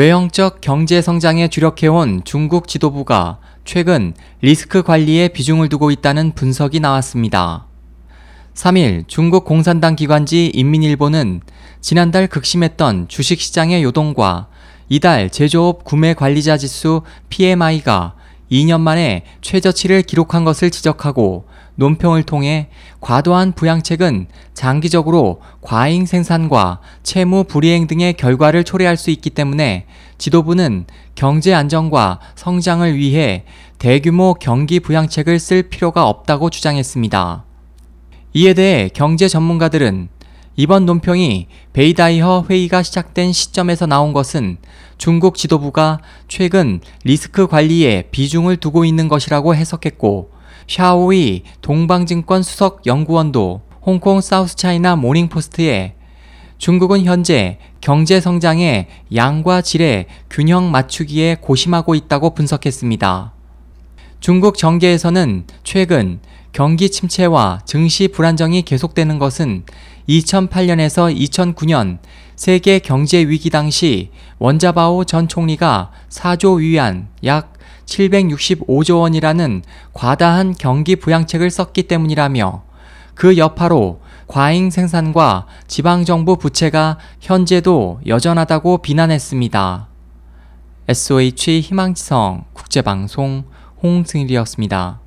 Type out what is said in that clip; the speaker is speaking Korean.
외형적 경제 성장에 주력해온 중국 지도부가 최근 리스크 관리에 비중을 두고 있다는 분석이 나왔습니다. 3일 중국 공산당 기관지 인민일보는 지난달 극심했던 주식시장의 요동과 이달 제조업 구매 관리자 지수 PMI가 2년 만에 최저치를 기록한 것을 지적하고 논평을 통해 과도한 부양책은 장기적으로 과잉 생산과 채무 불이행 등의 결과를 초래할 수 있기 때문에 지도부는 경제 안정과 성장을 위해 대규모 경기 부양책을 쓸 필요가 없다고 주장했습니다. 이에 대해 경제 전문가들은 이번 논평이 베이다이허 회의가 시작된 시점에서 나온 것은 중국 지도부가 최근 리스크 관리에 비중을 두고 있는 것이라고 해석했고 샤오이 동방증권 수석 연구원도 홍콩 사우스차이나 모닝포스트에 중국은 현재 경제 성장의 양과 질의 균형 맞추기에 고심하고 있다고 분석했습니다. 중국 정계에서는 최근 경기 침체와 증시 불안정이 계속되는 것은 2008년에서 2009년 세계 경제 위기 당시 원자바오 전 총리가 4조 위안 약 765조 원이라는 과다한 경기 부양책을 썼기 때문이라며 그 여파로 과잉 생산과 지방정부 부채가 현재도 여전하다고 비난했습니다. SOH 희망지성 국제방송 홍승일이었습니다.